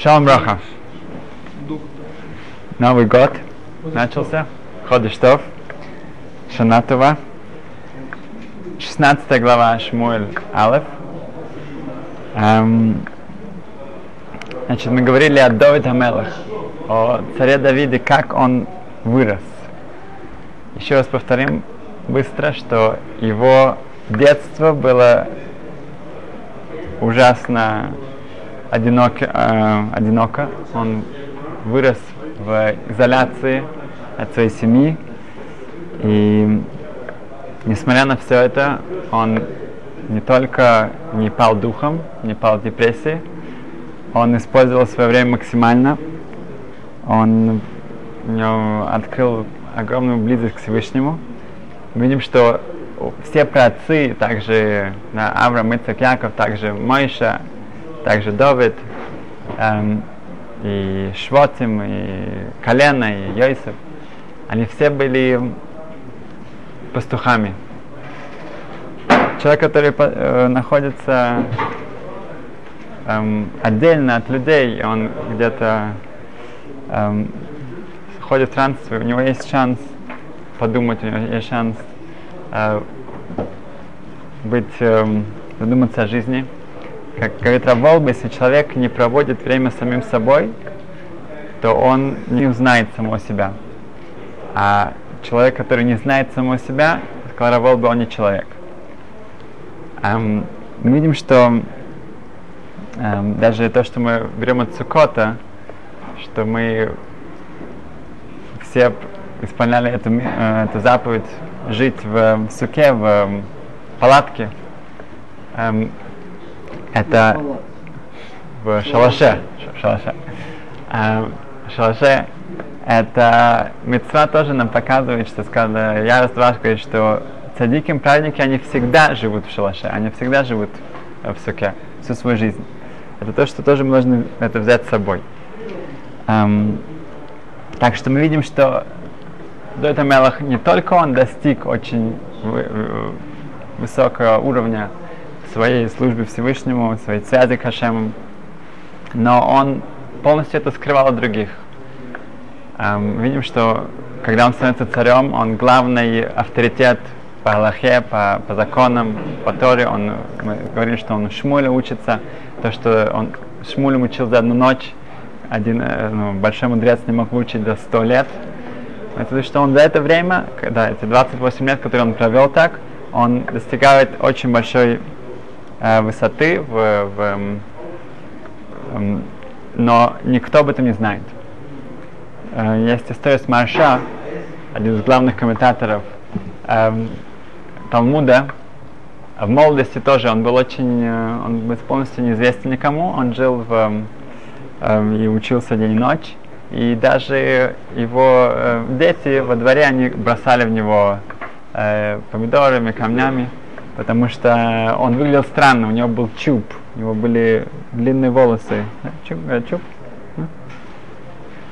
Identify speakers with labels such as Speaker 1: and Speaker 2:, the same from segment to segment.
Speaker 1: Шалом Браха. Новый год начался. Ходыштов. Шанатова. 16 глава Шмуэль Алеф. Эм, значит, мы говорили о Давид Амелах, о царе Давиде, как он вырос. Еще раз повторим быстро, что его детство было ужасно одиноко, э, одиноко. Он вырос в изоляции от своей семьи. И несмотря на все это, он не только не пал духом, не пал в депрессии, он использовал свое время максимально. Он открыл огромную близость к Всевышнему. Видим, что все праотцы, также да, Авраам, Ицак, Яков, также Мойша, также Давид, эм, и Швотим, и Колено, и Йосиф, они все были пастухами. Человек, который э, находится эм, отдельно от людей, он где-то эм, ходит в странстве, у него есть шанс подумать, у него есть шанс э, быть, э, задуматься о жизни. Как говорит Раволба, если человек не проводит время самим собой, то он не узнает самого себя. А человек, который не знает самого себя, сказал Раволба, он не человек. Эм, мы видим, что эм, даже то, что мы берем от Цукота, что мы все исполняли эту, э, эту заповедь жить в суке, в палатке. Эм, это в шалаше. шалаше. Эм, шалаше это мецва тоже нам показывает, что сказано, я раз говорит, что цадиким праведники, они всегда живут в шалаше, они всегда живут в суке всю свою жизнь. Это то, что тоже мы должны это взять с собой. Эм, так что мы видим, что до этого Мелах не только он достиг очень высокого уровня своей службе Всевышнему, своей связи к Хашему, но он полностью это скрывал от других. Эм, видим, что когда он становится царем, он главный авторитет по Аллахе, по, по законам, по Торе. Он, мы говорили, что он Шмуля учится, то, что он Шмулем учил за одну ночь, один э, ну, большой мудрец не мог выучить до 100 лет. Это что он за это время, когда эти 28 лет, которые он провел так, он достигает очень большой высоты, в, в, но никто об этом не знает. Есть история с Марша, один из главных комментаторов Талмуда. В молодости тоже он был очень, он был полностью неизвестен никому, он жил в и учился день и ночь. И даже его дети во дворе, они бросали в него помидорами, камнями, потому что он выглядел странно, у него был чуб, у него были длинные волосы. Чуб? Э, чуб?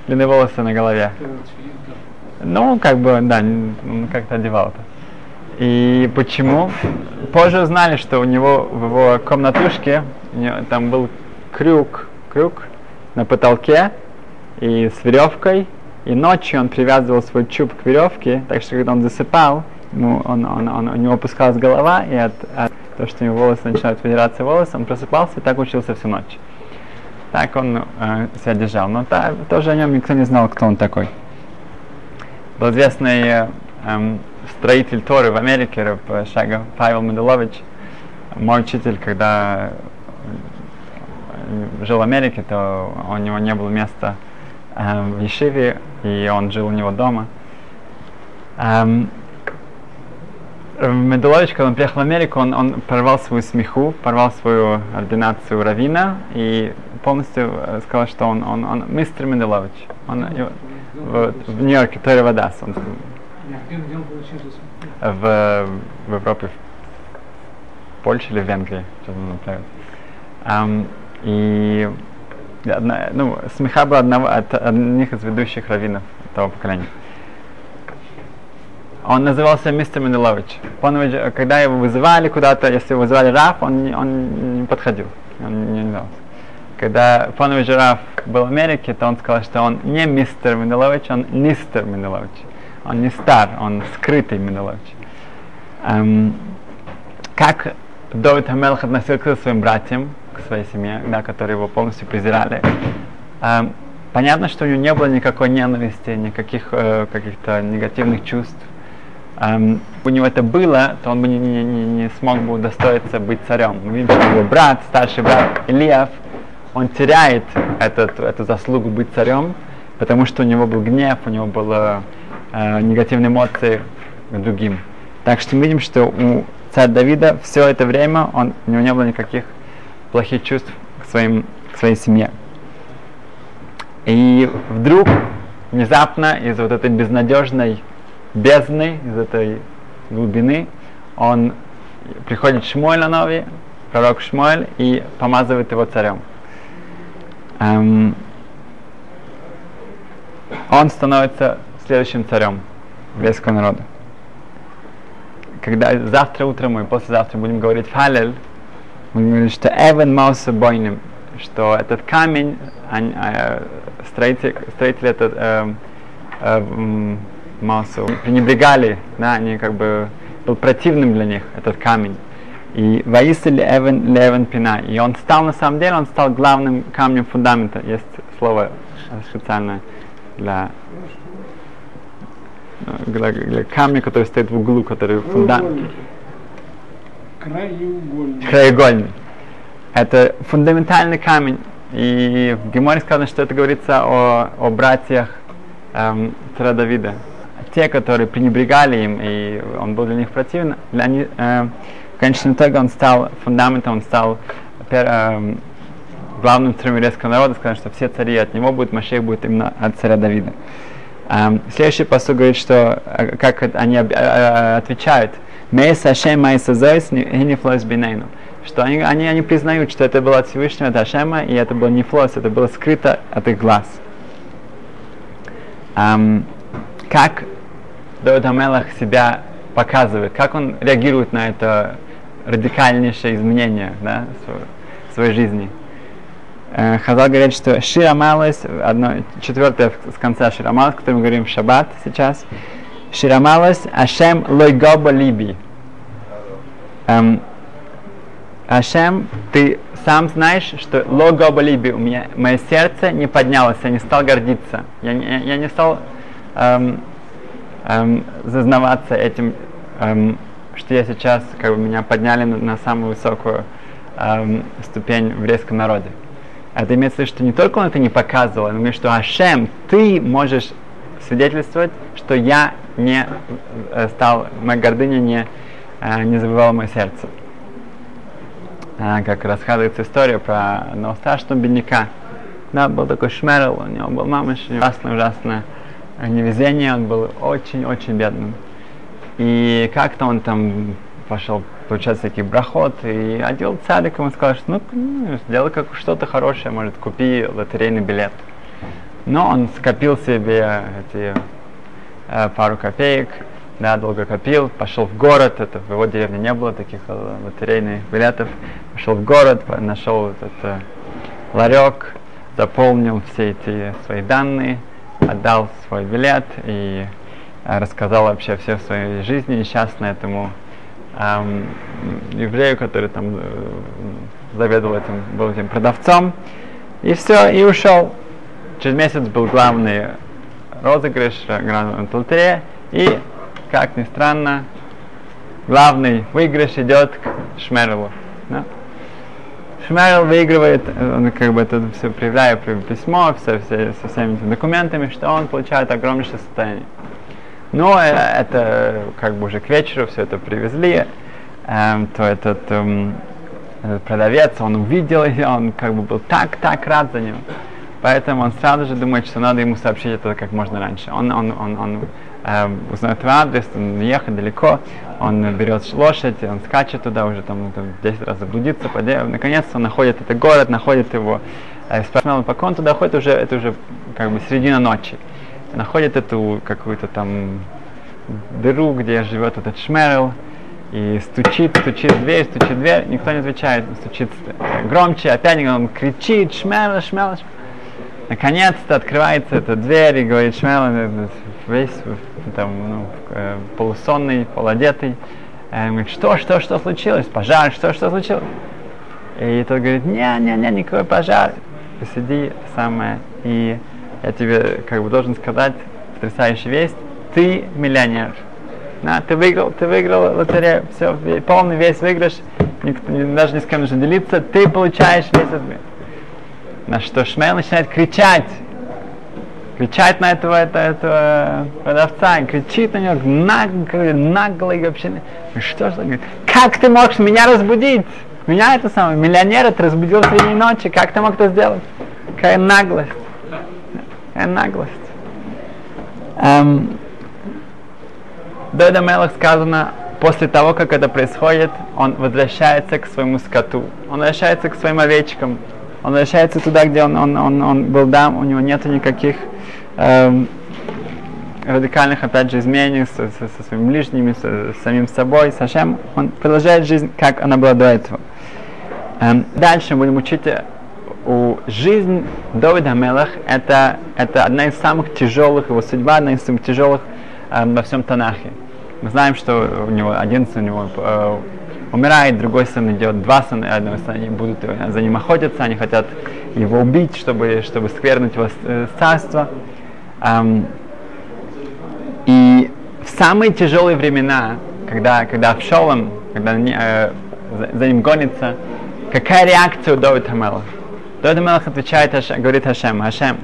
Speaker 1: Длинные волосы на голове. Ну, как бы, да, он как-то одевал это. И почему? Позже узнали, что у него в его комнатушке там был крюк, крюк, на потолке и с веревкой, и ночью он привязывал свой чуб к веревке, так что когда он засыпал, ему, он, он, он, у него опускалась голова, и от, от того, что у него волосы начинают выдираться волосы, он просыпался и так учился всю ночь. Так он э, себя держал. Но та, тоже о нем никто не знал, кто он такой. Был известный э, э, строитель Торы в Америке, Шага Павел Медулович, мой учитель, когда жил в Америке, то у него не было места э, в Ешиве, и он жил у него дома. Эм, Медулович, когда он приехал в Америку, он, он порвал свою смеху, порвал свою ординацию равина и полностью э, сказал, что он, он, он мистер Медулович. Он, в, в Нью-Йорке, Тори Вадас. Он, в, в Европе, в Польше или в Венгрии, что он направит. Um, и одна, ну, смеха была одного, от одних из ведущих раввинов того поколения. Он назывался мистер Менделович. когда его вызывали куда-то, если его вызывали Раф, он, он не подходил. Он не назывался. когда Пановый жираф был в Америке, то он сказал, что он не мистер Менделович, он Нистер Менделович. Он не стар, он скрытый Менделович. Эм, как Давид Хамелх относился к своим братьям, к своей семье, да, которые его полностью презирали. Эм, понятно, что у него не было никакой ненависти, никаких э, каких-то негативных чувств. Эм, у него это было, то он бы не, не, не, не смог бы удостоиться быть царем. Мы видим, что его брат, старший брат Илиев, он теряет этот, эту заслугу быть царем, потому что у него был гнев, у него были э, негативные эмоции к другим. Так что мы видим, что у царя Давида все это время он, у него не было никаких плохих чувств к, своим, к своей семье. И вдруг, внезапно, из вот этой безнадежной бездны, из этой глубины, он приходит Шмуэль на нови, пророк Шмуэль, и помазывает его царем. Эм, он становится следующим царем еврейского народа. Когда завтра утром мы послезавтра будем говорить Фалель, мы говорить, что Эвен Мауса Бойним, что этот камень, они, э, строители, строители этот э, э, Маусу пренебрегали, да, они как бы был противным для них этот камень. И Ваисили Эвен Левен Пина. И он стал на самом деле, он стал главным камнем фундамента. Есть слово специальное для, для, для камня, который стоит в углу, который фундамент.
Speaker 2: Краеугольный.
Speaker 1: Краеугольный. Это фундаментальный камень. И в Геморе сказано, что это говорится о, о братьях эм, царя Давида. Те, которые пренебрегали им, и он был для них противен, для них, э, в конечном итоге он стал фундаментом, он стал пер, э, главным царем еврейского народа, сказано, что все цари от него будут, Машех будет именно от царя Давида. Эм, следующий посуд говорит, что э, как они об, э, отвечают, Мейса Ашем Майса Зойс Нифлойс Бинейну. Что они, они, они признают, что это было от Всевышнего, это Ашема, и это было не флос, это было скрыто от их глаз. Эм, как Давид Амелах себя показывает, как он реагирует на это радикальнейшее изменение да, в своей жизни. Э, Хазал говорит, что Шира Малос, одно, четвертое с конца Шира Малос, который мы говорим в Шаббат сейчас, Шира Малос, Ашем Лойгоба Либи. Эм, Ашем, ты сам знаешь, что Логоба Либи, у меня, мое сердце не поднялось, я не стал гордиться, я, я, я не стал эм, эм, зазнаваться этим, эм, что я сейчас, как бы, меня подняли на, на самую высокую эм, ступень в еврейском народе. Это имеется в виду, что не только он это не показывал, но что Ашем, ты можешь свидетельствовать, что я не э, стал, моя гордыня не, э, не завоевала мое сердце. А, как рассказывается история про одного страшного бедняка. Да, был такой шмерл, у него был мама ужасное, ужасное невезение, он был очень-очень бедным. И как-то он там пошел получать всякий брахот, и одел царик ему сказал, что ну, сделай как что-то хорошее, может, купи лотерейный билет. Но он скопил себе эти э, пару копеек, да, долго копил, пошел в город, это в его деревне не было таких э, лотерейных билетов, пошел в город, нашел этот э, ларек, заполнил все эти свои данные, отдал свой билет и э, рассказал вообще все в своей жизни несчастно этому эм, еврею, который там э, заведовал этим, был этим продавцом. И все, и ушел. Через месяц был главный розыгрыш, главный лотерея, и, как ни странно, главный выигрыш идет к Шмерлу. Да? Шмерл выигрывает, он как бы это все проявляет письмо все, все, со всеми этими документами, что он получает огромнейшее состояние. Но э, это как бы уже к вечеру все это привезли, эм, то этот, эм, этот продавец, он увидел ее, он как бы был так-так рад за него. Поэтому он сразу же думает, что надо ему сообщить это как можно раньше. Он, он, он, он э, узнает адрес, он ехать далеко, он берет лошадь, он скачет туда, уже там, там 10 раз заблудится, наконец он находит этот город, находит его, э, спрашивает, пока он туда ходит, уже, это уже как бы середина ночи. Находит эту какую-то там дыру, где живет этот Шмерл, и стучит, стучит в дверь, стучит в дверь, никто не отвечает, стучит громче, опять он кричит, шмела, шмела, шмела. Наконец-то открывается эта дверь и говорит Шмел, весь там, ну, э, полусонный, полуодетый. Э, говорит, что, что, что случилось? Пожар, что, что случилось? И тот говорит, не, не, не, никакой пожар. Посиди, самое, и я тебе как бы должен сказать потрясающую весть, ты миллионер. На, ты выиграл, ты выиграл лотерею, все, полный весь выигрыш, никто, даже ни с кем нужно делиться, ты получаешь весь этот мир. На что Шмел начинает кричать. Кричать на этого, этого, этого продавца, кричит на него нагло и вообще. Что же говорит? Как ты можешь меня разбудить? Меня это самое, миллионера ты разбудил в средней ночи, как ты мог это сделать? Какая наглость. Какая наглость. Эм, Дойда Мелах сказано, после того, как это происходит, он возвращается к своему скоту, он возвращается к своим овечкам, он возвращается туда, где он, он, он, он был дам, у него нет никаких эм, радикальных, опять же, изменений со, со, со своими ближними, с, с самим собой, с Ашем. Он продолжает жизнь, как она была до этого. Эм, дальше будем учить э, у жизнь Давида Мелах это, это одна из самых тяжелых, его судьба одна из самых тяжелых эм, во всем Танахе. Мы знаем, что у него один сын у него э, умирает, другой сын идет, два сына, одного сына, они будут за ним охотиться, они хотят его убить, чтобы, чтобы сквернуть его э, царство. И в самые тяжелые времена, когда, когда Авшолом, когда э, за, за ним гонится, какая реакция у Давида Хамела? Давид Хамелах отвечает, говорит Хашем, Хашем,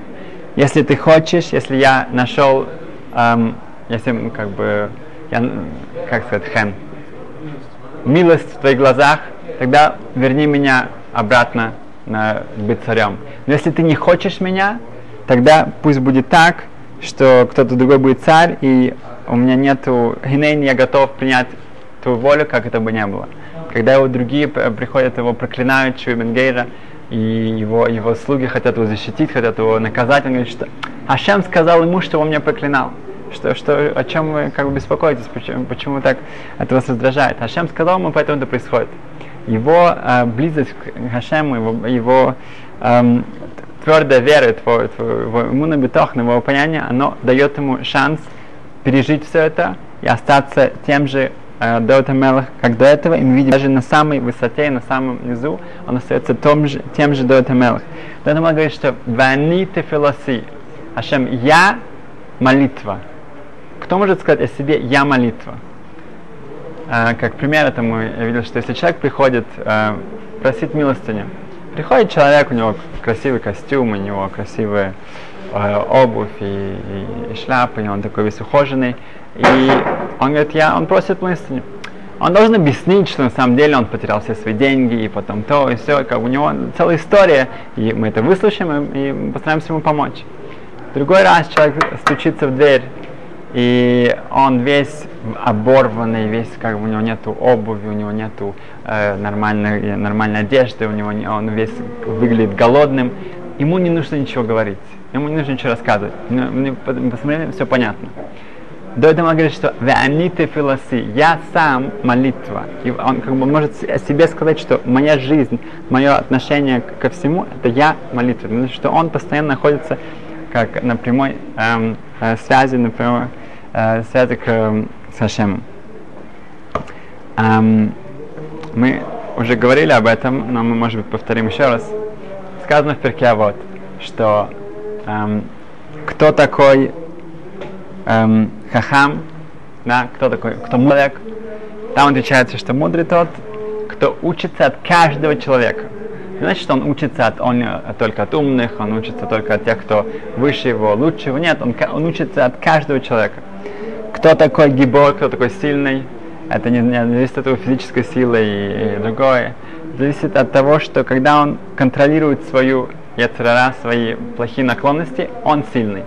Speaker 1: если ты хочешь, если я нашел, эм, если как бы, я, как сказать, хен, милость в твоих глазах, тогда верни меня обратно на быть царем. Но если ты не хочешь меня, тогда пусть будет так, что кто-то другой будет царь, и у меня нету гинейн, я готов принять твою волю, как это бы не было. Когда его другие приходят, его проклинают, Чуибенгейра, и его, его слуги хотят его защитить, хотят его наказать, он говорит, что Ашем сказал ему, что он меня проклинал что, что, о чем вы как бы беспокоитесь, почему, почему так это вас раздражает. Хашем сказал ему, поэтому это происходит. Его э, близость к Хашему, его, его эм, твердая вера, его, его иммунобитох, его понятие, оно дает ему шанс пережить все это и остаться тем же э, как до этого, и мы видим даже на самой высоте, на самом низу, он остается том же, тем же Дота Мелах. Дота Мелах говорит, что «Вани ты филоси», Ашем, я молитва. Кто может сказать о себе «я молитва»? А, как пример этому я видел, что если человек приходит а, просить милостыню, приходит человек, у него красивый костюм, у него красивая а, обувь и, и, и шляпа, и он такой весь ухоженный, и он говорит, я, он просит милостыню. Он должен объяснить, что на самом деле он потерял все свои деньги, и потом то, и все, как у него целая история, и мы это выслушаем, и, и постараемся ему помочь. другой раз человек стучится в дверь, и он весь оборванный, весь как бы у него нету обуви, у него нету э, нормальной, нормальной одежды, у него он весь выглядит голодным. Ему не нужно ничего говорить, ему не нужно ничего рассказывать. Посмотрели, все понятно. До этого он говорит, что «Веаниты филоси» – «Я сам молитва». И он как бы может о себе сказать, что моя жизнь, мое отношение ко всему – это «Я молитва». Потому что он постоянно находится как на прямой эм, э, связи, например, э, связи к, э, с Хашемом. Эм, мы уже говорили об этом, но мы, может быть, повторим еще раз. Сказано в перке вот, что эм, кто такой эм, хахам, да, кто такой, кто человек, там отвечается, что мудрый тот, кто учится от каждого человека. Значит, что он учится от, он, только от умных, он учится только от тех, кто выше его, лучше его. Нет, он, он учится от каждого человека кто такой гибор, кто такой сильный, это не, не зависит от его физической силы и, и другое. Зависит от того, что когда он контролирует свою яцерара, свои плохие наклонности, он сильный.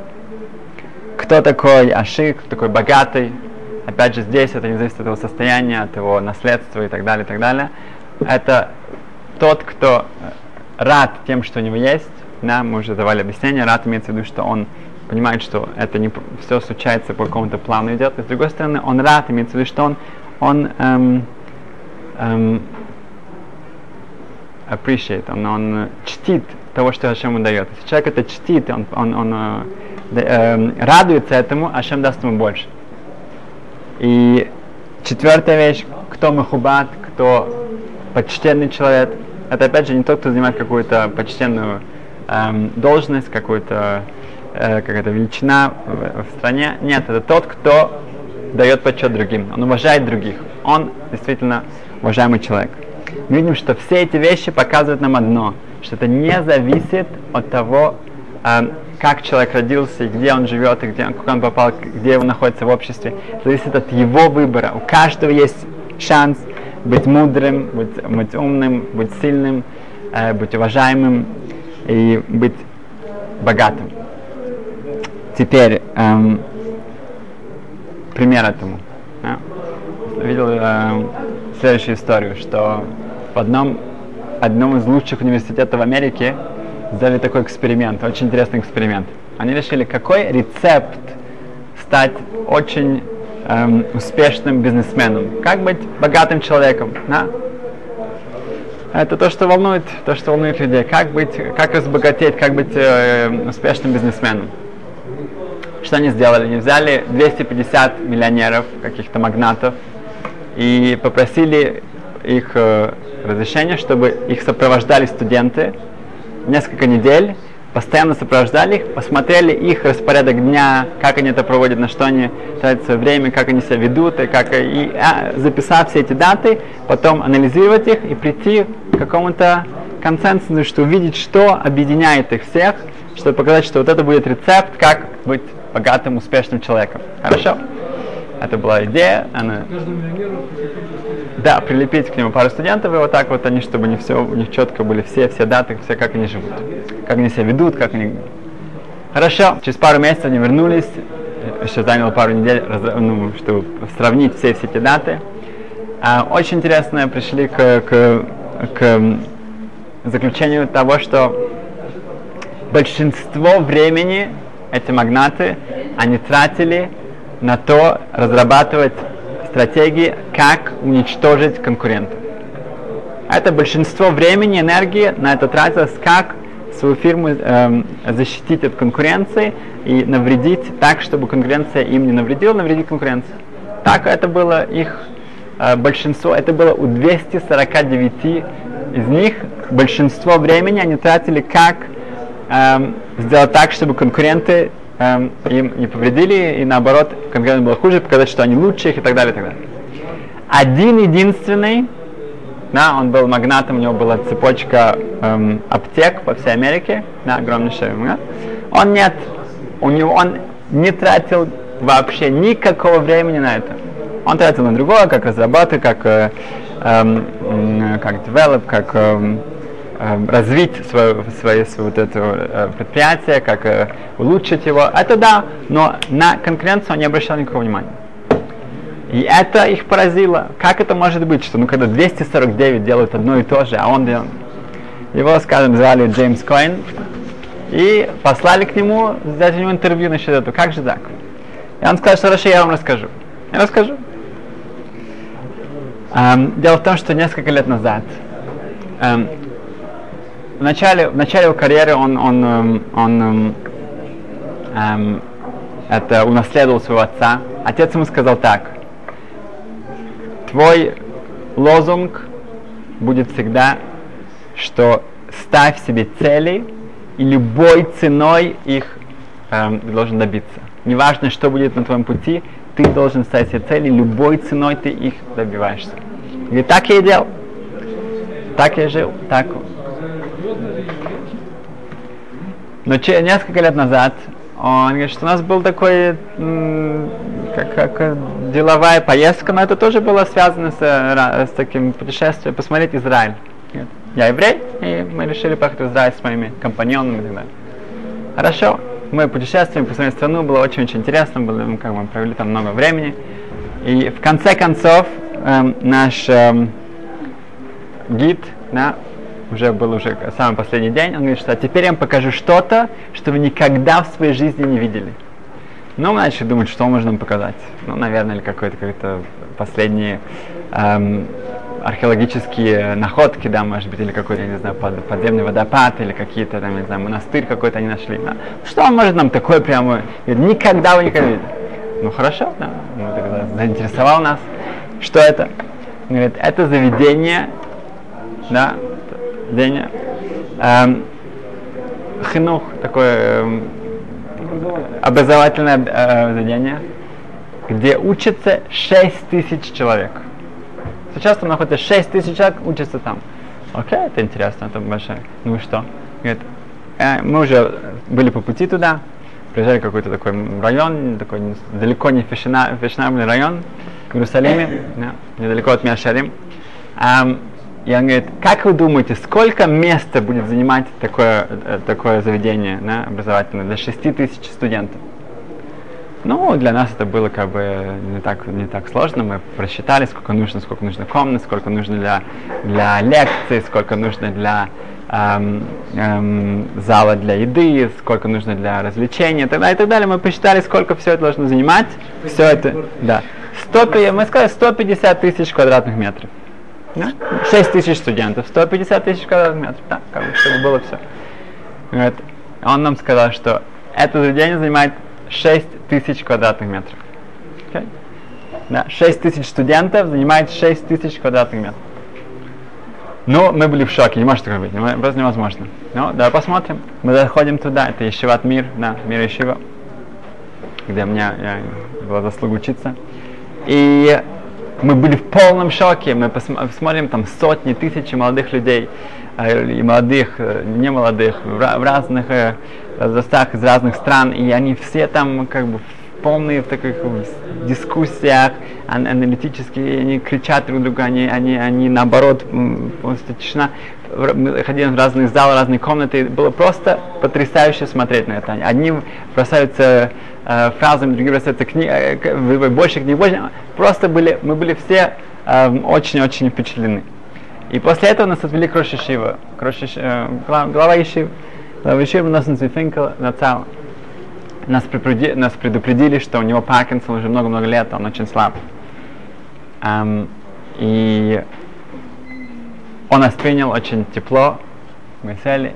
Speaker 1: Кто такой ашик, кто такой богатый, опять же здесь это не зависит от его состояния, от его наследства и так далее, и так далее. Это тот, кто рад тем, что у него есть, да, мы уже давали объяснение, рад имеется в виду, что он понимает, что это не все случается по какому-то плану идет, и с другой стороны, он рад, имеется в виду, что он он эм, эм, appreciate, он, он чтит того, что Ашем дает. Если человек это чтит, он, он, он э, э, радуется этому, Ашем даст ему больше. И четвертая вещь, кто махубат, кто почтенный человек, это опять же не тот, кто занимает какую-то почтенную эм, должность, какую-то э, какая-то величина в, в стране. Нет, это тот, кто дает почет другим. Он уважает других. Он действительно уважаемый человек. Мы видим, что все эти вещи показывают нам одно, что это не зависит от того, э, как человек родился, и где он живет, и где, как он попал, где он находится в обществе. Это зависит от его выбора. У каждого есть шанс быть мудрым, быть, быть умным, быть сильным, э, быть уважаемым и быть богатым. Теперь эм, пример этому. Да? Видел э, следующую историю, что в одном, одном из лучших университетов в Америке сделали такой эксперимент, очень интересный эксперимент. Они решили, какой рецепт стать очень эм, успешным бизнесменом, как быть богатым человеком. Да? Это то, что волнует, то, что волнует людей. Как быть, как разбогатеть, как быть э, успешным бизнесменом. Что они сделали? Они взяли 250 миллионеров, каких-то магнатов, и попросили их э, разрешения, чтобы их сопровождали студенты несколько недель постоянно сопровождали их, посмотрели их распорядок дня, как они это проводят, на что они тратят свое время, как они себя ведут, и, как, и а, записав все эти даты, потом анализировать их и прийти к какому-то консенсусу, что увидеть, что объединяет их всех, чтобы показать, что вот это будет рецепт, как быть богатым, успешным человеком. Хорошо? Это была идея. Она... Да, прилепить к нему пару студентов, и вот так вот они, чтобы не все, у них четко были все, все даты, все, как они живут, как они себя ведут, как они... Хорошо, через пару месяцев они вернулись, еще заняло пару недель, ну, чтобы сравнить все, все эти даты. А, очень интересно, пришли к, к, к заключению того, что большинство времени эти магнаты, они тратили на то разрабатывать стратегии, как уничтожить конкурентов. Это большинство времени, энергии на это тратилось, как свою фирму э, защитить от конкуренции и навредить так, чтобы конкуренция им не навредила, навредить конкуренции. Так это было их э, большинство, это было у 249 из них, большинство времени они тратили, как э, сделать так, чтобы конкуренты эм, им не повредили, и наоборот, конкретно было хуже, показать, что они лучше их и так далее, и так далее. Один единственный, да, он был магнатом, у него была цепочка эм, аптек по всей Америке, да, огромнейшая, да? он нет, у него, он не тратил вообще никакого времени на это. Он тратил на другое, как разрабатывать, как, э, э, как develop, как э, развить свое, свое, вот это э, предприятие, как э, улучшить его. Это да, но на конкуренцию он не обращал никакого внимания. И это их поразило. Как это может быть, что ну когда 249 делают одно и то же, а он делает... Его, скажем, звали Джеймс Коин, и послали к нему взять у него интервью насчет этого. Как же так? И он сказал, что хорошо, я вам расскажу. Я расскажу. Um, дело в том, что несколько лет назад um, в начале, в начале его карьеры он, он, эм, он, он эм, эм, это унаследовал своего отца. Отец ему сказал так. Твой лозунг будет всегда, что ставь себе цели и любой ценой их эм, должен добиться. Неважно, что будет на твоем пути, ты должен ставить себе цели, любой ценой ты их добиваешься. И так я и делал. Так я жил, так но че, несколько лет назад он говорит, что у нас был такой как, как деловая поездка, но это тоже было связано с, с таким путешествием, посмотреть Израиль. Я еврей, и мы решили поехать в Израиль с моими компаньонами и так далее. Хорошо, мы путешествуем, посмотрели страну, было очень-очень интересно, было, мы как бы провели там много времени. И в конце концов эм, наш эм, гид, да, уже был уже самый последний день, он говорит, что а теперь я вам покажу что-то, что вы никогда в своей жизни не видели. Ну, мы начали думать, что можно нам показать. Ну, наверное, или какой-то какой-то последние эм, археологические находки, да, может быть, или какой-то, я не знаю, под, подземный водопад, или какие-то там, не знаю, монастырь какой-то они нашли. Да. Что он может нам такое прямо? Никогда вы не. Ну хорошо, да, ну, тогда заинтересовал нас. Что это? Говорит, это заведение, да, заведение, эм, хинух, такое эм, образовательное э, заведение, где учатся 6 тысяч человек. Сейчас там находится 6 тысяч человек, учатся там. Окей, это интересно, это большое. Ну и что? Говорит, э, мы уже были по пути туда, приезжали в какой-то такой район, такой далеко не фешенабельный район в Иерусалиме, да, недалеко от Миашарим. Um, и он говорит, как вы думаете, сколько места будет занимать такое, э, такое заведение да, образовательное для 6 тысяч студентов? Ну, для нас это было как бы не так, не так сложно. Мы просчитали, сколько нужно, сколько нужно комнат, сколько нужно для, для лекций, сколько нужно для эм, эм, зала для еды, сколько нужно для развлечения и так далее, и так далее. Мы посчитали, сколько все это должно занимать. Все это, да. 100, мы сказали 150 тысяч квадратных метров. Да? 6 тысяч студентов, 150 тысяч квадратных метров. Да, как бы, чтобы было все. Вот. Он нам сказал, что это заведение занимает 6 тысяч квадратных метров. Okay? Да, 6 тысяч студентов занимает 6 тысяч квадратных метров. Ну, мы были в шоке, не может такое быть, просто невозможно. Ну, да, посмотрим. Мы заходим туда, это Ешиват Мир, да, Мир Ешива, где у меня я, была заслуга учиться. И мы были в полном шоке, мы посмотрим там сотни, тысячи молодых людей, э, и молодых, э, не молодых, в разных э, возрастах из разных стран, и они все там как бы полные в таких дискуссиях, аналитические, они кричат друг друга, они, они, они наоборот, просто тишина. Ходили в разные залы, разные комнаты, было просто потрясающе смотреть на это. Одни бросаются э, фразами, другие бросаются книги, э, больше книг, больше. Просто были, мы были все очень-очень э, впечатлены. И после этого нас отвели к Роши Шива, к э, глава Ешива, глава Ешива нас Финкел на цал нас, предупредили, нас предупредили, что у него Паркинсон уже много-много лет, он очень слаб. Um, и он нас принял очень тепло, мы сели,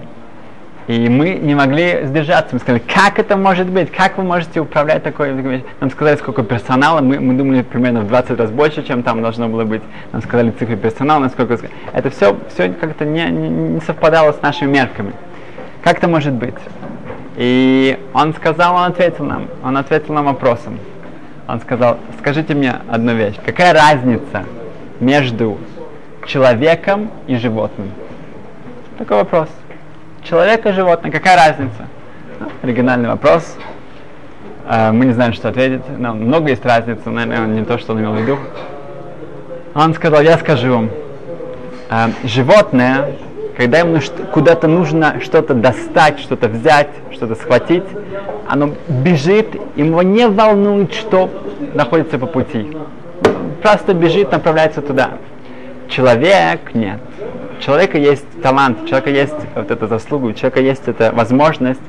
Speaker 1: и мы не могли сдержаться. Мы сказали, как это может быть? Как вы можете управлять такой? Нам сказали, сколько персонала. Мы, мы думали примерно в 20 раз больше, чем там должно было быть. Нам сказали цифры персонала, насколько... Это все, все как-то не, не совпадало с нашими мерками. Как это может быть? И он сказал, он ответил нам, он ответил нам вопросом. Он сказал, скажите мне одну вещь, какая разница между человеком и животным? Такой вопрос. Человек и животное, какая разница? Ну, оригинальный вопрос. Uh, мы не знаем, что ответить. Но много есть разницы, наверное, не то, что он имел в виду. Он сказал, я скажу вам, uh, животное когда ему куда-то нужно что-то достать, что-то взять, что-то схватить, оно бежит, его не волнует, что находится по пути. Просто бежит, направляется туда. Человек нет. У человека есть талант, у человека есть вот эта заслуга, у человека есть эта возможность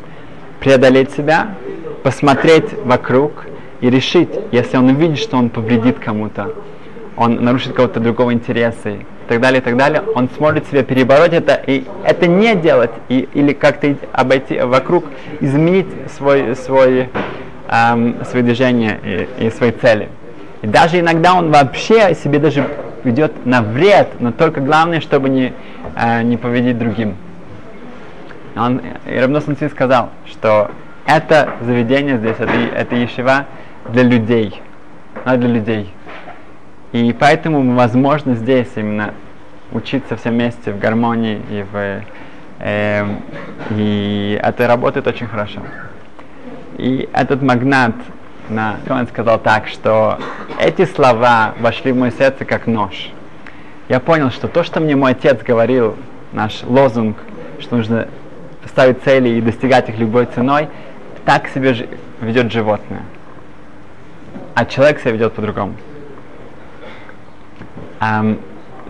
Speaker 1: преодолеть себя, посмотреть вокруг и решить, если он увидит, что он повредит кому-то, он нарушит кого-то другого интереса, так далее, и так далее, он сможет себя перебороть это и это не делать, и, или как-то обойти вокруг, изменить свой, свой, эм, свои движения и, и свои цели. И даже иногда он вообще себе даже ведет на вред, но только главное, чтобы не, э, не повредить другим. Он, и Рабносан сказал, что это заведение здесь, это, это ешива для людей, а для людей. И поэтому возможно здесь именно учиться все вместе в гармонии и в э, и это работает очень хорошо. И этот магнат на он сказал так, что эти слова вошли в мое сердце как нож. Я понял, что то, что мне мой отец говорил, наш лозунг, что нужно ставить цели и достигать их любой ценой, так себя ведет животное. А человек себя ведет по-другому. Um,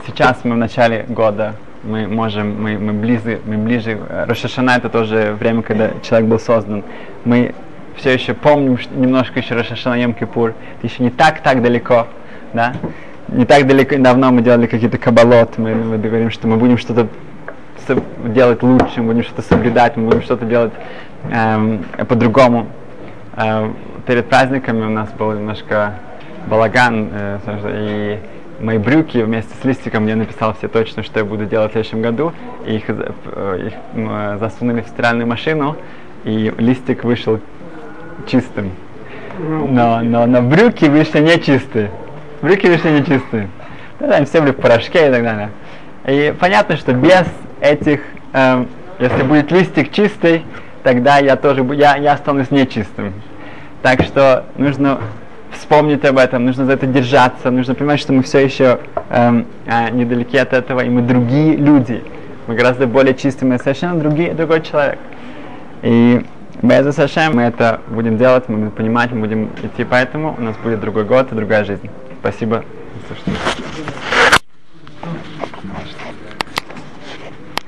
Speaker 1: сейчас мы в начале года, мы можем, мы, мы ближе, мы ближе, Рошашана это тоже время, когда человек был создан. Мы все еще помним немножко еще Рошашана Йом Кипур, это еще не так-так далеко, да, не так далеко, давно мы делали какие-то кабалот, мы, мы говорим, что мы будем что-то делать лучше, мы будем что-то соблюдать, мы будем что-то делать эм, по-другому. Э, перед праздниками у нас был немножко балаган, э, и мои брюки вместе с листиком я написал все точно, что я буду делать в следующем году, и их, э, их э, засунули в стиральную машину, и листик вышел чистым. Но, но, но брюки вышли не чистые. Брюки вышли не чистые. Да, они все были в порошке и так далее. И понятно, что без этих, эм, если будет листик чистый, тогда я тоже я, я останусь нечистым. Так что нужно вспомнить об этом, нужно за это держаться, нужно понимать, что мы все еще эм, э, недалеки от этого, и мы другие люди. Мы гораздо более чистые, мы совершенно другие, другой человек. И без Сашем мы это будем делать, мы будем понимать, мы будем идти, поэтому у нас будет другой год и другая жизнь. Спасибо.